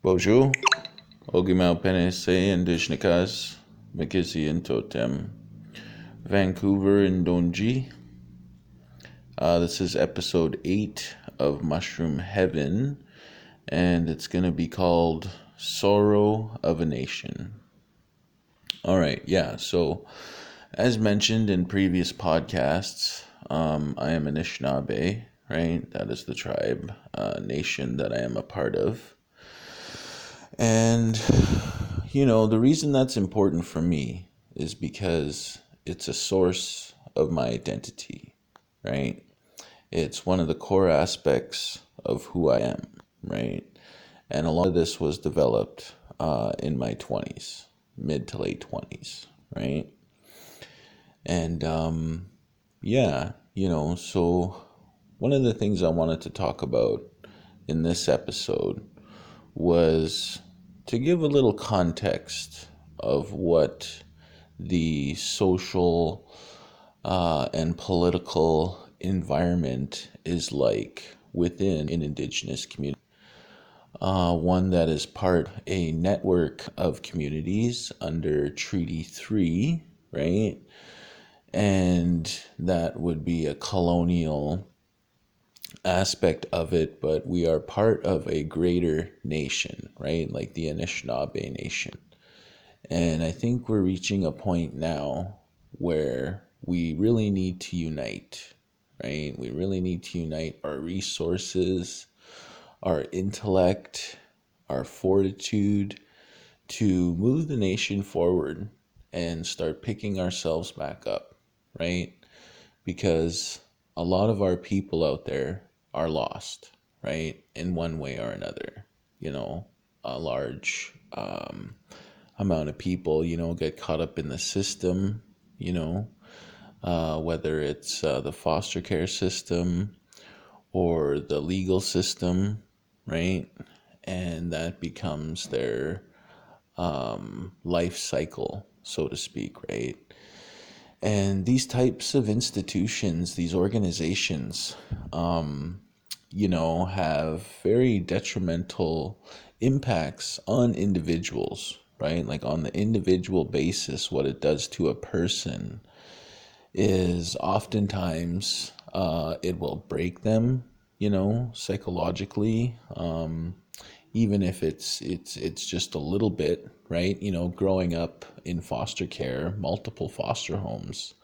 Bonjour, Ogimau Penese Indishnikas, Makisi and Totem, Vancouver and Donji. Uh, this is episode 8 of Mushroom Heaven, and it's going to be called Sorrow of a Nation. All right, yeah, so as mentioned in previous podcasts, um, I am Anishinaabe, right? That is the tribe, uh, nation that I am a part of. And, you know, the reason that's important for me is because it's a source of my identity, right? It's one of the core aspects of who I am, right? And a lot of this was developed uh, in my 20s, mid to late 20s, right? And um, yeah, you know, so one of the things I wanted to talk about in this episode was to give a little context of what the social uh, and political environment is like within an indigenous community. Uh, one that is part a network of communities under Treaty 3, right? And that would be a colonial aspect of it, but we are part of a greater nation, right? Like the Anishinaabe Nation. And I think we're reaching a point now where we really need to unite, right? We really need to unite our resources, our intellect, our fortitude to move the nation forward and start picking ourselves back up, right? Because a lot of our people out there are lost, right? In one way or another. You know, a large um, amount of people, you know, get caught up in the system, you know, uh, whether it's uh, the foster care system or the legal system, right? And that becomes their um, life cycle, so to speak, right? And these types of institutions, these organizations, um, you know, have very detrimental impacts on individuals, right? Like on the individual basis, what it does to a person is oftentimes uh, it will break them, you know, psychologically. Um, even if it's it's it's just a little bit, right? You know, growing up in foster care, multiple foster homes,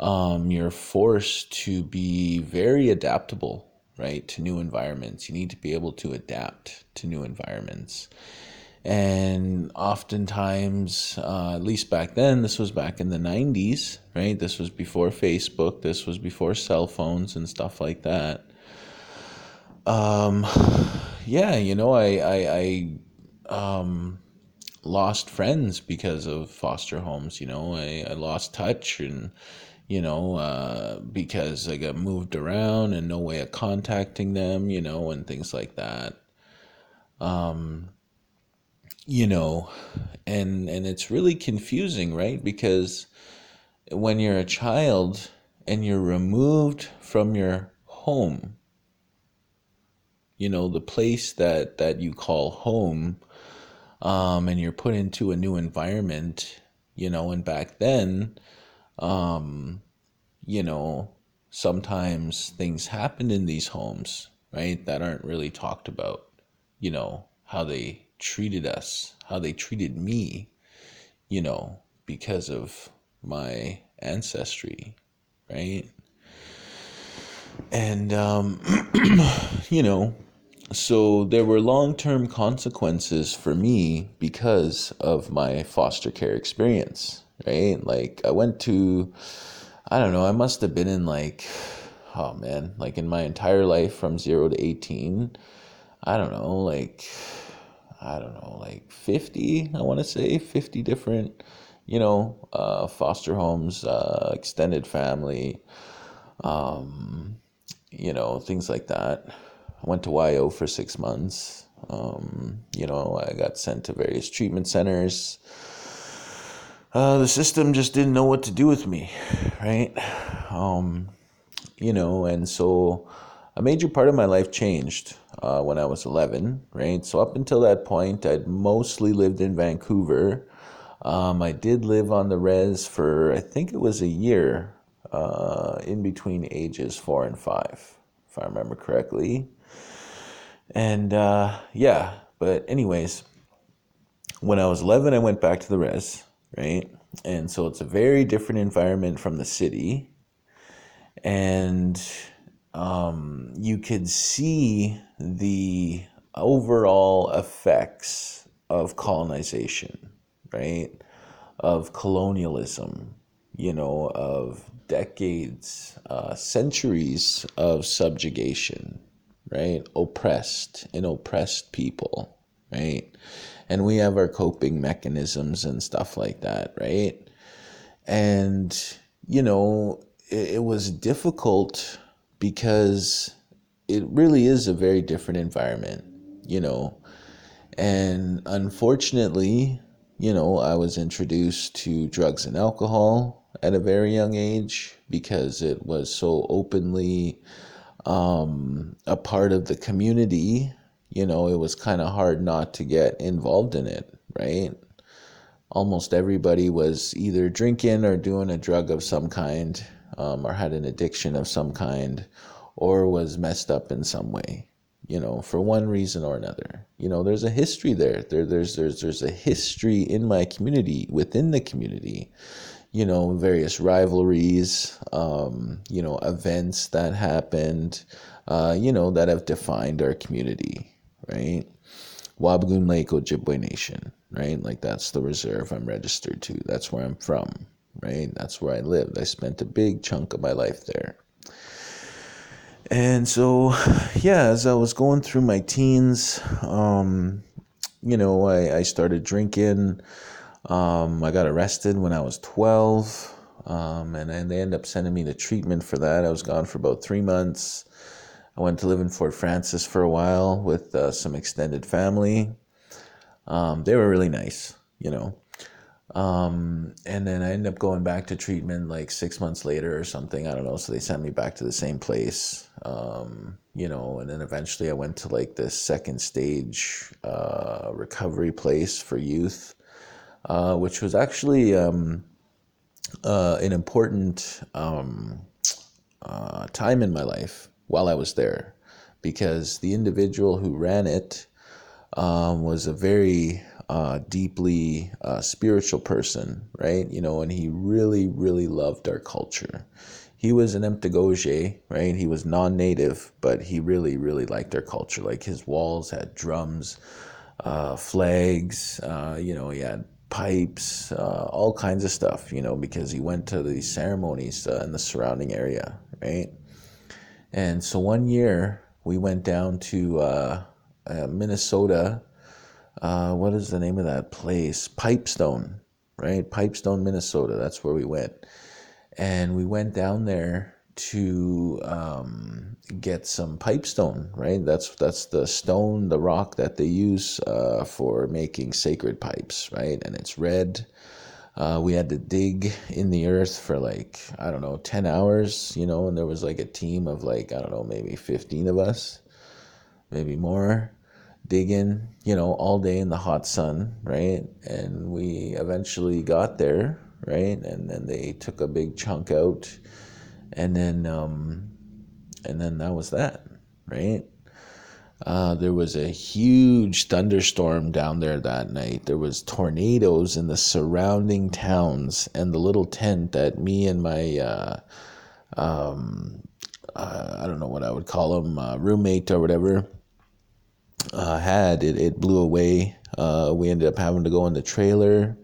um, you're forced to be very adaptable, right, to new environments. You need to be able to adapt to new environments. And oftentimes, uh, at least back then, this was back in the 90s, right? This was before Facebook, this was before cell phones and stuff like that. Um, yeah, you know, I, I, I um, lost friends because of foster homes. You know, I, I lost touch and, you know, uh, because I got moved around and no way of contacting them, you know, and things like that. Um, you know, and and it's really confusing, right? Because when you're a child and you're removed from your home, you know, the place that that you call home, um, and you're put into a new environment, you know, and back then, um, you know, sometimes things happen in these homes, right, that aren't really talked about, you know, how they treated us, how they treated me, you know, because of my ancestry, right? And, um, you know, so there were long term consequences for me because of my foster care experience, right? Like, I went to, I don't know, I must have been in like, oh man, like in my entire life from zero to 18, I don't know, like, I don't know, like 50, I want to say 50 different, you know, uh, foster homes, uh, extended family, um, you know, things like that. I went to YO for six months. Um, you know, I got sent to various treatment centers. Uh, the system just didn't know what to do with me, right? Um, you know, and so a major part of my life changed uh, when I was 11, right? So up until that point, I'd mostly lived in Vancouver. Um, I did live on the res for, I think it was a year uh, in between ages four and five, if I remember correctly. And uh, yeah, but anyways, when I was 11, I went back to the res, right? And so it's a very different environment from the city. And um, you could see the overall effects of colonization, right? Of colonialism, you know, of decades, uh, centuries of subjugation, right? Oppressed and oppressed people, right? And we have our coping mechanisms and stuff like that, right? And, you know, it, it was difficult because it really is a very different environment, you know. And unfortunately, you know, I was introduced to drugs and alcohol at a very young age because it was so openly um, a part of the community. You know, it was kind of hard not to get involved in it, right? Almost everybody was either drinking or doing a drug of some kind um, or had an addiction of some kind or was messed up in some way you know for one reason or another you know there's a history there there there's there's there's a history in my community within the community you know various rivalries um, you know events that happened uh, you know that have defined our community right Wabigoon Lake Ojibwe Nation right like that's the reserve I'm registered to that's where I'm from right? That's where I lived. I spent a big chunk of my life there. And so, yeah, as I was going through my teens, um, you know, I, I started drinking. Um, I got arrested when I was 12, um, and, and they ended up sending me to treatment for that. I was gone for about three months. I went to live in Fort Frances for a while with uh, some extended family. Um, they were really nice, you know. Um, and then I ended up going back to treatment like six months later or something. I don't know. So they sent me back to the same place, um, you know, and then eventually I went to like this second stage uh, recovery place for youth, uh, which was actually um, uh, an important um, uh, time in my life while I was there because the individual who ran it um, was a very uh, deeply uh, spiritual person, right? You know, and he really, really loved our culture. He was an Emptagoge, right? He was non native, but he really, really liked our culture. Like his walls had drums, flags, you know, he had pipes, uh, all kinds of stuff, you know, because he went to these ceremonies uh, in the surrounding area, right? And so one year we went down to Minnesota uh, what is the name of that place? Pipestone, right? Pipestone, Minnesota. That's where we went. And we went down there to um, get some pipestone, right? That's that's the stone, the rock that they use uh, for making sacred pipes, right? And it's red. Uh, we had to dig in the earth for like I don't know ten hours, you know, and there was like a team of like I don't know maybe fifteen of us, maybe more digging, you know, all day in the hot sun, right? And we eventually got there, right? And then they took a big chunk out, and then um, and then that was that, right? Uh, there was a huge thunderstorm down there that night. There was tornadoes in the surrounding towns, and the little tent that me and my uh, um, uh, I don't know what I would call him, uh, roommate or whatever uh, had, it, it blew away. Uh, we ended up having to go in the trailer.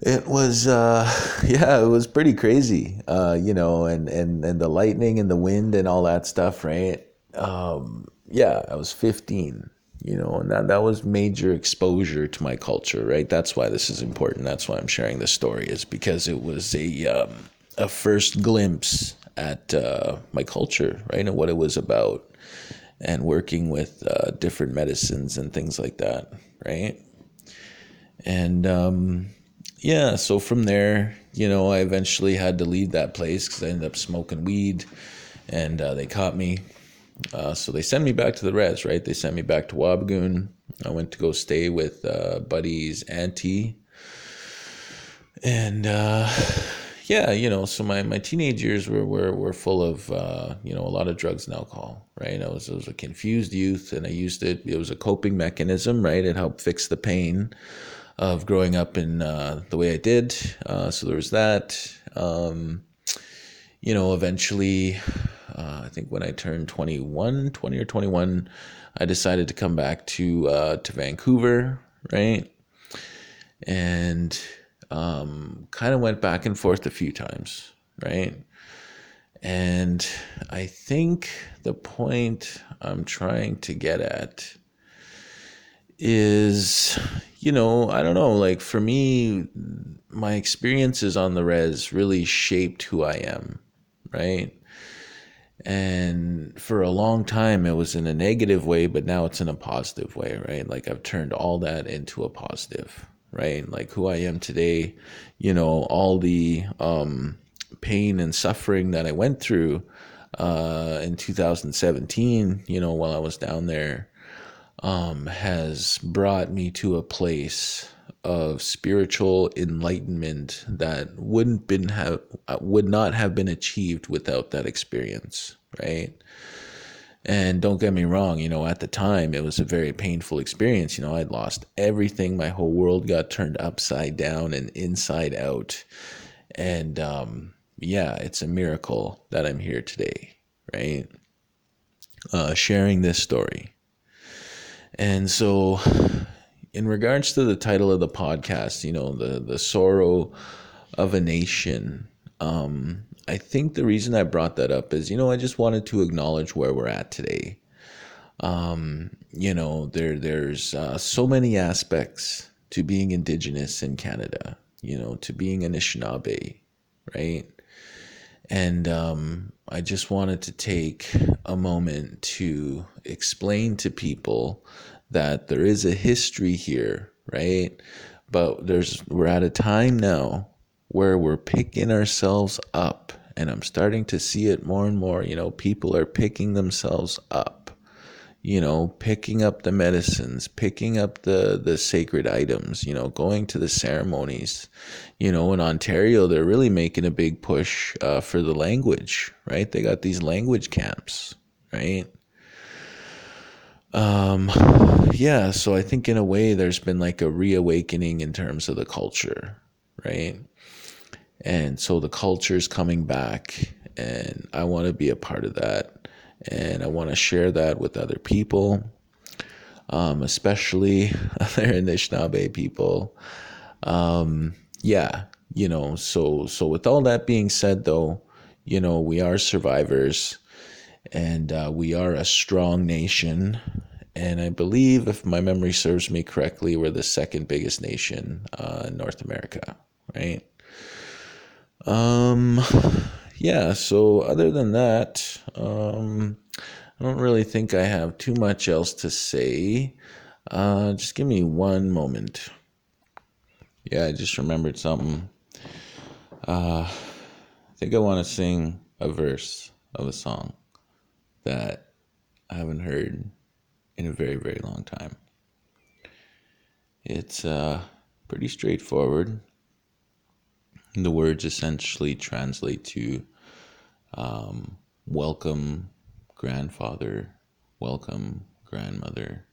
It was, uh, yeah, it was pretty crazy, uh, you know, and, and, and the lightning and the wind and all that stuff, right? Um, yeah, I was 15, you know, and that, that was major exposure to my culture, right? That's why this is important. That's why I'm sharing this story, is because it was a, um, a first glimpse at uh, my culture, right? And what it was about and working with uh, different medicines and things like that, right? And um, yeah, so from there, you know, I eventually had to leave that place because I ended up smoking weed, and uh, they caught me. Uh, so they sent me back to the res, right? They sent me back to Wabigoon. I went to go stay with uh, buddy's auntie. And uh, yeah, you know, so my, my teenage years were, were, were full of, uh, you know, a lot of drugs and alcohol, right? I was, I was a confused youth and I used it. It was a coping mechanism, right? It helped fix the pain of growing up in uh, the way I did. Uh, so there was that. Um, you know, eventually, uh, I think when I turned 21, 20 or 21, I decided to come back to uh, to Vancouver, right? And um, kind of went back and forth a few times, right? And I think the point I'm trying to get at is, you know, I don't know, like for me, my experiences on the res really shaped who I am, right? And for a long time, it was in a negative way, but now it's in a positive way, right? Like I've turned all that into a positive, right? Like who I am today, you know, all the um, pain and suffering that I went through uh, in 2017, you know, while I was down there, um, has brought me to a place of spiritual enlightenment that wouldn't been have uh, would not have been achieved without that experience, right? And don't get me wrong, you know, at the time it was a very painful experience. You know, I'd lost everything. My whole world got turned upside down and inside out. And um, yeah, it's a miracle that I'm here today, right? Uh, sharing this story. And so, in regards to the title of the podcast, you know, the the sorrow of a nation. Um, I think the reason I brought that up is, you know, I just wanted to acknowledge where we're at today. Um, you know, there there's uh, so many aspects to being indigenous in Canada. You know, to being Anishinaabe, right? And um, I just wanted to take a moment to explain to people that there is a history here, right? But there's we're at a time now where we're picking ourselves up and I'm starting to see it more and more, you know, people are picking themselves up you know, picking up the medicines, picking up the the sacred items, you know, going to the ceremonies. You know, in Ontario, they're really making a big push uh, for the language, right? They got these language camps, right? Um, yeah, so I think in a way there's been like a reawakening in terms of the culture, right? And so the culture is coming back, and I want to be a part of that and I want to share that with other people, um, especially other Anishinaabe people. Um, yeah, you know. So so with all that being said, though, you know we are survivors, and uh, we are a strong nation. And I believe, if my memory serves me correctly, we're the second biggest nation uh, in North America, right? Um, yeah, so other than that, um, I don't really think I have too much else to say. Uh, just give me one moment. Yeah, I just remembered something. Uh, I think I want to sing a verse of a song that I haven't heard in a very, very long time. It's uh, pretty straightforward the words essentially translate to um, welcome grandfather, welcome grandmother,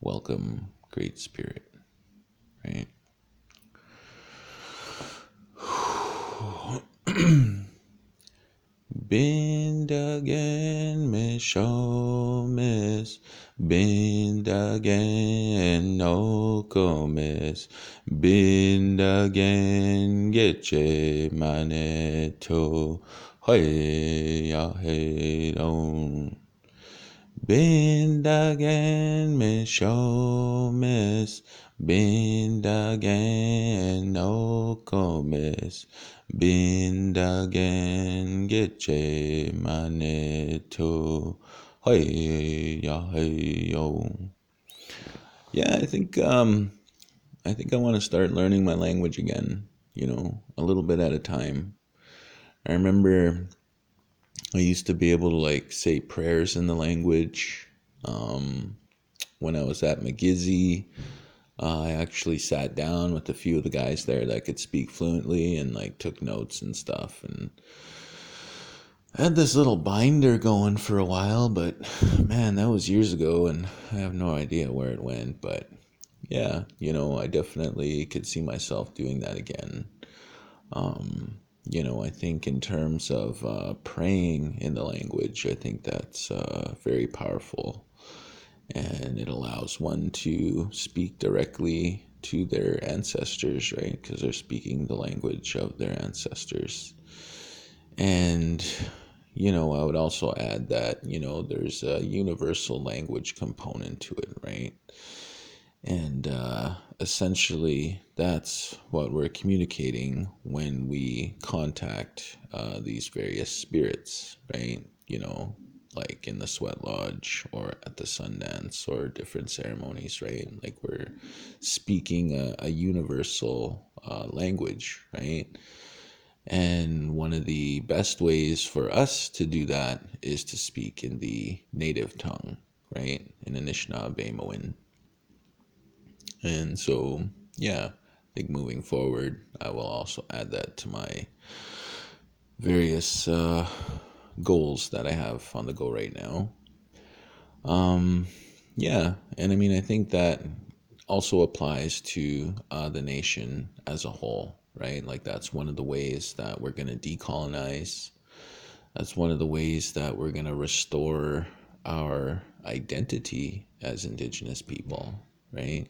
welcome great spirit, right? Bindagen mishomis, bindagen no comis, bindagen getche maneto, hey ya hey don. Bindagen mishomis, bindagen no comis, Bindagen getche maneto. Hey ya hey yo. Yeah, I think um I think I want to start learning my language again, you know, a little bit at a time. I remember I used to be able to like say prayers in the language. Um, when I was at McGizzy, uh, I actually sat down with a few of the guys there that could speak fluently and like took notes and stuff. And I had this little binder going for a while, but man, that was years ago, and I have no idea where it went. But yeah, you know, I definitely could see myself doing that again. Um, you know, I think in terms of uh, praying in the language, I think that's uh, very powerful. And it allows one to speak directly to their ancestors, right? Because they're speaking the language of their ancestors. And, you know, I would also add that, you know, there's a universal language component to it, right? And uh, essentially, that's what we're communicating when we contact uh, these various spirits, right? You know, like in the sweat lodge or at the Sundance or different ceremonies, right? Like we're speaking a, a universal uh, language, right? And one of the best ways for us to do that is to speak in the native tongue, right? In Anishinaabe and so, yeah, I think moving forward, I will also add that to my various uh, goals that I have on the go right now. Um, yeah, and I mean, I think that also applies to uh, the nation as a whole, right? Like, that's one of the ways that we're going to decolonize. That's one of the ways that we're going to restore our identity as Indigenous people, right?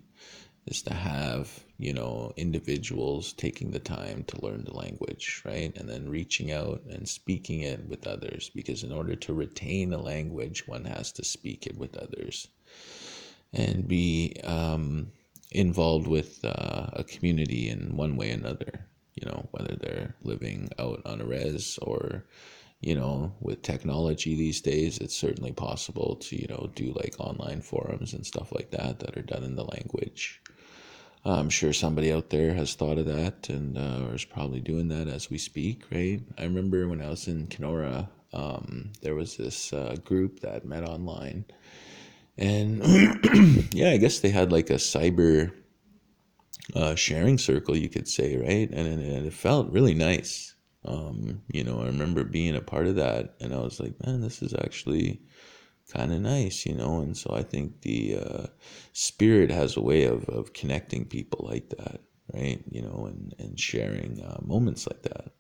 is to have you know individuals taking the time to learn the language right and then reaching out and speaking it with others because in order to retain a language one has to speak it with others and be um, involved with uh, a community in one way or another you know whether they're living out on a res or you know with technology these days it's certainly possible to you know do like online forums and stuff like that that are done in the language I'm sure somebody out there has thought of that and uh, is probably doing that as we speak, right? I remember when I was in Kenora, um, there was this uh, group that met online, and yeah, I guess they had like a cyber uh, sharing circle, you could say, right? And, and it felt really nice. Um, you know, I remember being a part of that, and I was like, man, this is actually kind of nice, you know. And so I think the uh, spirit has a way of, of connecting people like that, right? You know, and, and sharing uh, moments like that.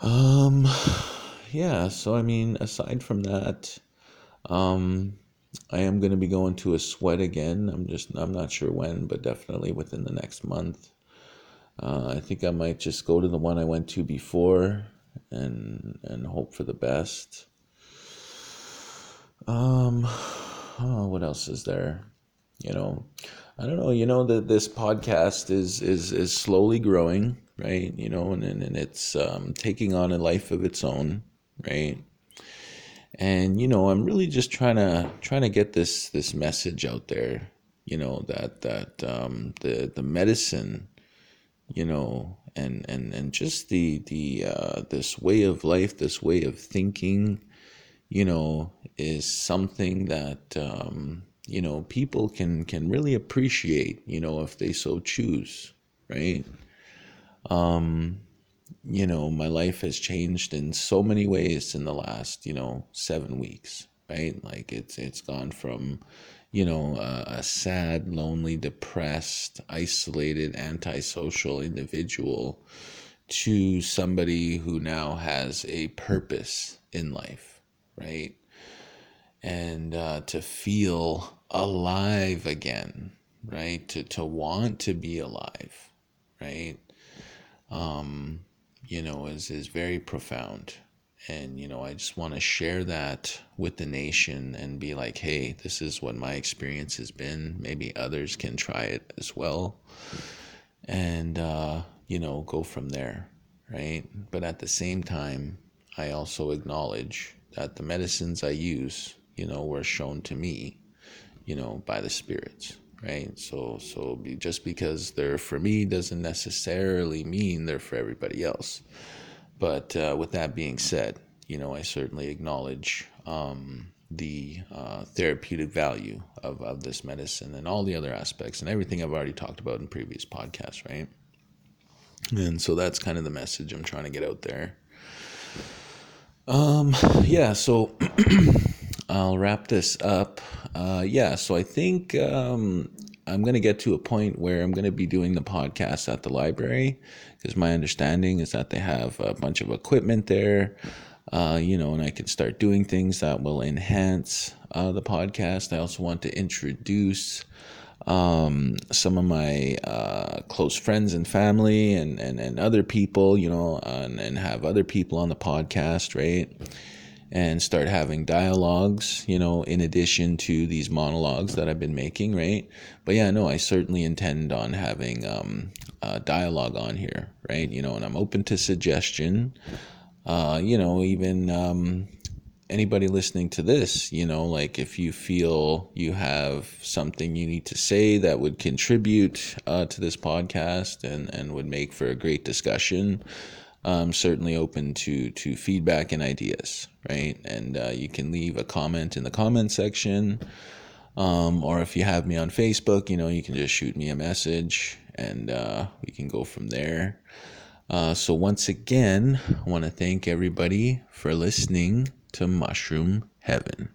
Um, yeah, so I mean, aside from that, um, I am going to be going to a sweat again. I'm just, I'm not sure when, but definitely within the next month. Uh, I think I might just go to the one I went to before and and hope for the best. Um, oh, what else is there? You know, I don't know. You know that this podcast is is is slowly growing, right? You know, and and it's um, taking on a life of its own, right? And you know, I'm really just trying to trying to get this this message out there. You know that that um, the the medicine, you know, and and and just the the uh, this way of life, this way of thinking you know, is something that um, you know people can can really appreciate, you know, if they so choose, right? Um, you know, my life has changed in so many ways in the last, you know, seven weeks, right? Like it's it's gone from, you know, a sad, lonely, depressed, isolated, antisocial individual to somebody who now has a purpose in life right? And uh, to feel alive again, right? To, to want to be alive, right? Um, you know, is, is very profound. And, you know, I just want to share that with the nation and be like, hey, this is what my experience has been. Maybe others can try it as well. And, uh, you know, go from there, right? But at the same time, I also acknowledge that the medicines I use, you know, were shown to me, you know, by the spirits, right? So, so be, just because they're for me doesn't necessarily mean they're for everybody else. But uh, with that being said, you know, I certainly acknowledge um, the uh, therapeutic value of, of this medicine and all the other aspects and everything I've already talked about in previous podcasts, right? And so that's kind of the message I'm trying to get out there. Um, yeah, so I'll wrap this up. Uh, yeah, so I think um, I'm going to get to a point where I'm going to be doing the podcast at the library because my understanding is that they have a bunch of equipment there, uh, you know, and I can start doing things that will enhance uh, the podcast. I also want to introduce um, some of my uh, close friends and family and, and, and other people, you know, and, and have other people on the podcast, right? And start having dialogues, you know, in addition to these monologues that I've been making, right? But yeah, no, I certainly intend on having um, dialogue on here, right? You know, and I'm open to suggestion. Uh, you know, even um, anybody listening to this, you know, like if you feel you have something you need to say that would contribute uh, to this podcast and, and would make for a great discussion, I'm certainly open to, to feedback and ideas, right? And uh, you can leave a comment in the comment section. Um, or if you have me on Facebook, you know, you can just shoot me a message and uh, we can go from there. Uh, so, once again, I want to thank everybody for listening to Mushroom Heaven.